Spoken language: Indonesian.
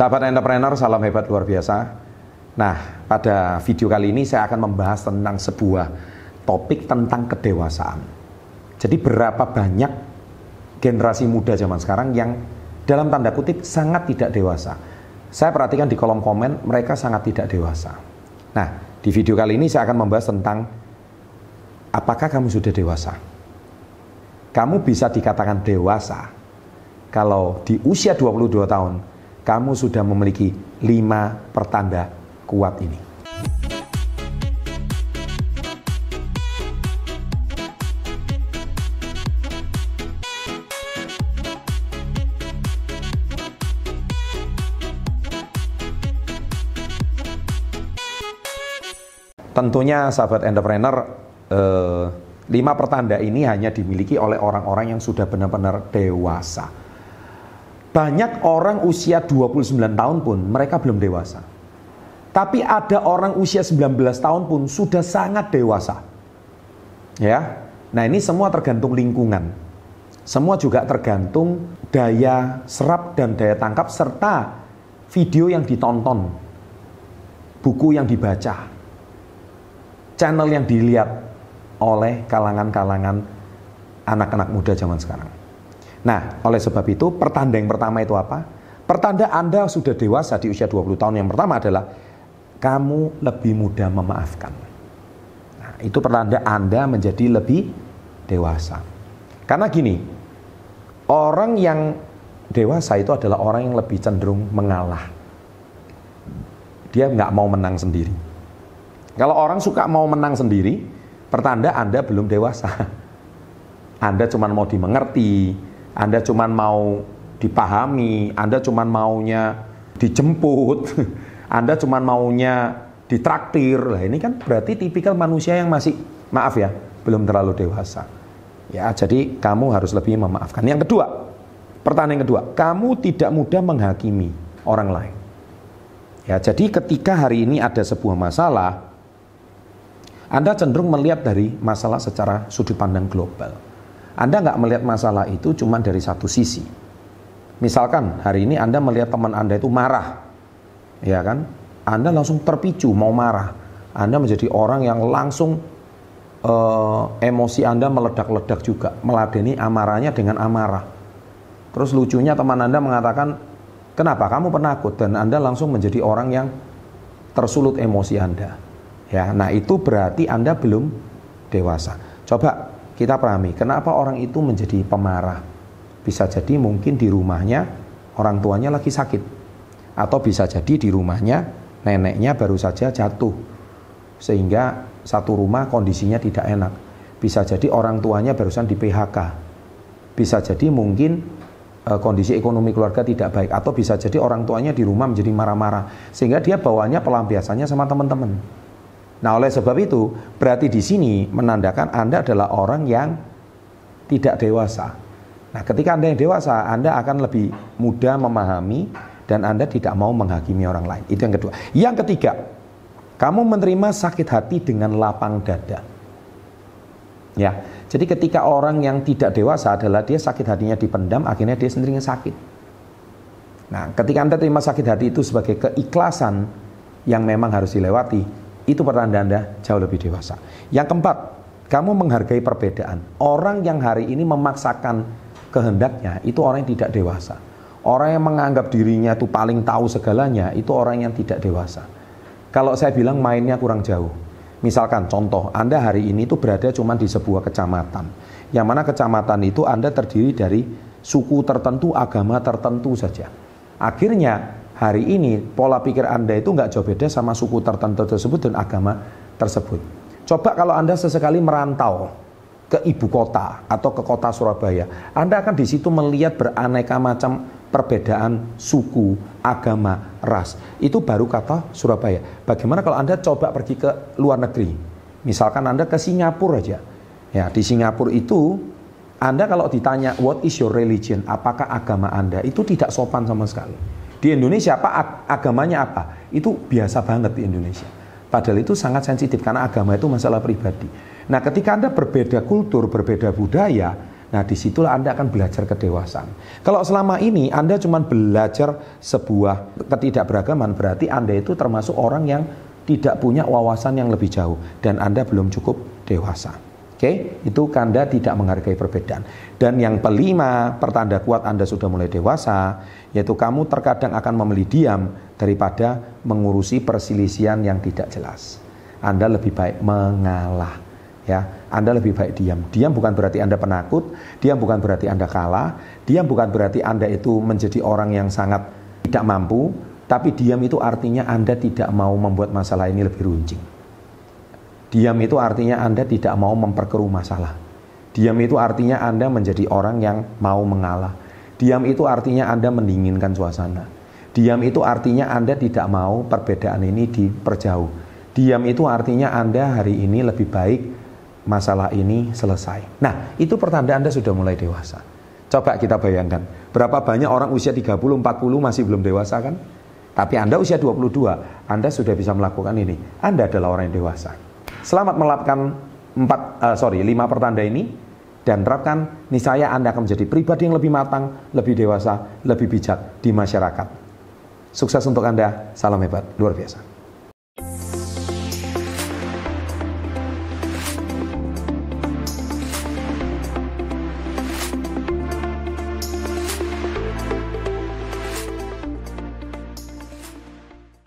Sahabat entrepreneur, salam hebat luar biasa. Nah, pada video kali ini saya akan membahas tentang sebuah topik tentang kedewasaan. Jadi berapa banyak generasi muda zaman sekarang yang dalam tanda kutip sangat tidak dewasa. Saya perhatikan di kolom komen mereka sangat tidak dewasa. Nah, di video kali ini saya akan membahas tentang apakah kamu sudah dewasa? Kamu bisa dikatakan dewasa kalau di usia 22 tahun kamu sudah memiliki lima pertanda kuat ini. Tentunya sahabat entrepreneur, eh, lima pertanda ini hanya dimiliki oleh orang-orang yang sudah benar-benar dewasa banyak orang usia 29 tahun pun mereka belum dewasa. Tapi ada orang usia 19 tahun pun sudah sangat dewasa. Ya. Nah, ini semua tergantung lingkungan. Semua juga tergantung daya serap dan daya tangkap serta video yang ditonton. Buku yang dibaca. Channel yang dilihat oleh kalangan-kalangan anak-anak muda zaman sekarang. Nah, oleh sebab itu pertanda yang pertama itu apa? Pertanda Anda sudah dewasa di usia 20 tahun yang pertama adalah kamu lebih mudah memaafkan. Nah, itu pertanda Anda menjadi lebih dewasa. Karena gini, orang yang dewasa itu adalah orang yang lebih cenderung mengalah. Dia nggak mau menang sendiri. Kalau orang suka mau menang sendiri, pertanda Anda belum dewasa. Anda cuma mau dimengerti, anda cuma mau dipahami, Anda cuma maunya dijemput, Anda cuma maunya ditraktir. Lah ini kan berarti tipikal manusia yang masih maaf ya, belum terlalu dewasa. Ya, jadi kamu harus lebih memaafkan. Yang kedua, pertanyaan kedua, kamu tidak mudah menghakimi orang lain. Ya, jadi ketika hari ini ada sebuah masalah, Anda cenderung melihat dari masalah secara sudut pandang global. Anda nggak melihat masalah itu cuma dari satu sisi. Misalkan hari ini Anda melihat teman Anda itu marah, ya kan? Anda langsung terpicu mau marah. Anda menjadi orang yang langsung uh, emosi Anda meledak-ledak juga, meladeni amarahnya dengan amarah. Terus lucunya teman Anda mengatakan, kenapa kamu penakut? Dan Anda langsung menjadi orang yang tersulut emosi Anda. Ya, nah itu berarti Anda belum dewasa. Coba kita pahami kenapa orang itu menjadi pemarah. Bisa jadi mungkin di rumahnya orang tuanya lagi sakit. Atau bisa jadi di rumahnya neneknya baru saja jatuh. Sehingga satu rumah kondisinya tidak enak. Bisa jadi orang tuanya barusan di PHK. Bisa jadi mungkin e, kondisi ekonomi keluarga tidak baik atau bisa jadi orang tuanya di rumah menjadi marah-marah sehingga dia bawanya pelampiasannya sama teman-teman Nah, oleh sebab itu, berarti di sini menandakan Anda adalah orang yang tidak dewasa. Nah, ketika Anda yang dewasa, Anda akan lebih mudah memahami dan Anda tidak mau menghakimi orang lain. Itu yang kedua. Yang ketiga, kamu menerima sakit hati dengan lapang dada. Ya, jadi ketika orang yang tidak dewasa adalah dia sakit hatinya dipendam, akhirnya dia sendiri sakit. Nah, ketika Anda terima sakit hati itu sebagai keikhlasan yang memang harus dilewati, itu pertanda Anda jauh lebih dewasa. Yang keempat, kamu menghargai perbedaan. Orang yang hari ini memaksakan kehendaknya itu orang yang tidak dewasa. Orang yang menganggap dirinya itu paling tahu segalanya itu orang yang tidak dewasa. Kalau saya bilang mainnya kurang jauh. Misalkan contoh, Anda hari ini itu berada cuma di sebuah kecamatan. Yang mana kecamatan itu Anda terdiri dari suku tertentu, agama tertentu saja. Akhirnya hari ini pola pikir Anda itu nggak jauh beda sama suku tertentu tersebut dan agama tersebut. Coba kalau Anda sesekali merantau ke ibu kota atau ke kota Surabaya, Anda akan di situ melihat beraneka macam perbedaan suku, agama, ras. Itu baru kata Surabaya. Bagaimana kalau Anda coba pergi ke luar negeri? Misalkan Anda ke Singapura aja. Ya, di Singapura itu Anda kalau ditanya what is your religion, apakah agama Anda, itu tidak sopan sama sekali. Di Indonesia apa agamanya apa? Itu biasa banget di Indonesia. Padahal itu sangat sensitif karena agama itu masalah pribadi. Nah, ketika Anda berbeda kultur, berbeda budaya, Nah, di situlah Anda akan belajar kedewasaan. Kalau selama ini Anda cuma belajar sebuah ketidakberagaman, berarti Anda itu termasuk orang yang tidak punya wawasan yang lebih jauh dan Anda belum cukup dewasa. Oke, itu Anda tidak menghargai perbedaan. Dan yang kelima, pertanda kuat Anda sudah mulai dewasa, yaitu kamu terkadang akan memilih diam daripada mengurusi perselisihan yang tidak jelas. Anda lebih baik mengalah ya Anda lebih baik diam diam bukan berarti Anda penakut diam bukan berarti Anda kalah diam bukan berarti Anda itu menjadi orang yang sangat tidak mampu tapi diam itu artinya Anda tidak mau membuat masalah ini lebih runcing diam itu artinya Anda tidak mau memperkeruh masalah diam itu artinya Anda menjadi orang yang mau mengalah diam itu artinya Anda mendinginkan suasana diam itu artinya Anda tidak mau perbedaan ini diperjauh Diam itu artinya Anda hari ini lebih baik masalah ini selesai. Nah, itu pertanda Anda sudah mulai dewasa. Coba kita bayangkan, berapa banyak orang usia 30, 40 masih belum dewasa kan? Tapi Anda usia 22, Anda sudah bisa melakukan ini. Anda adalah orang yang dewasa. Selamat melakukan empat, uh, sorry, lima pertanda ini dan terapkan, niscaya Anda akan menjadi pribadi yang lebih matang, lebih dewasa, lebih bijak di masyarakat. Sukses untuk Anda, salam hebat, luar biasa.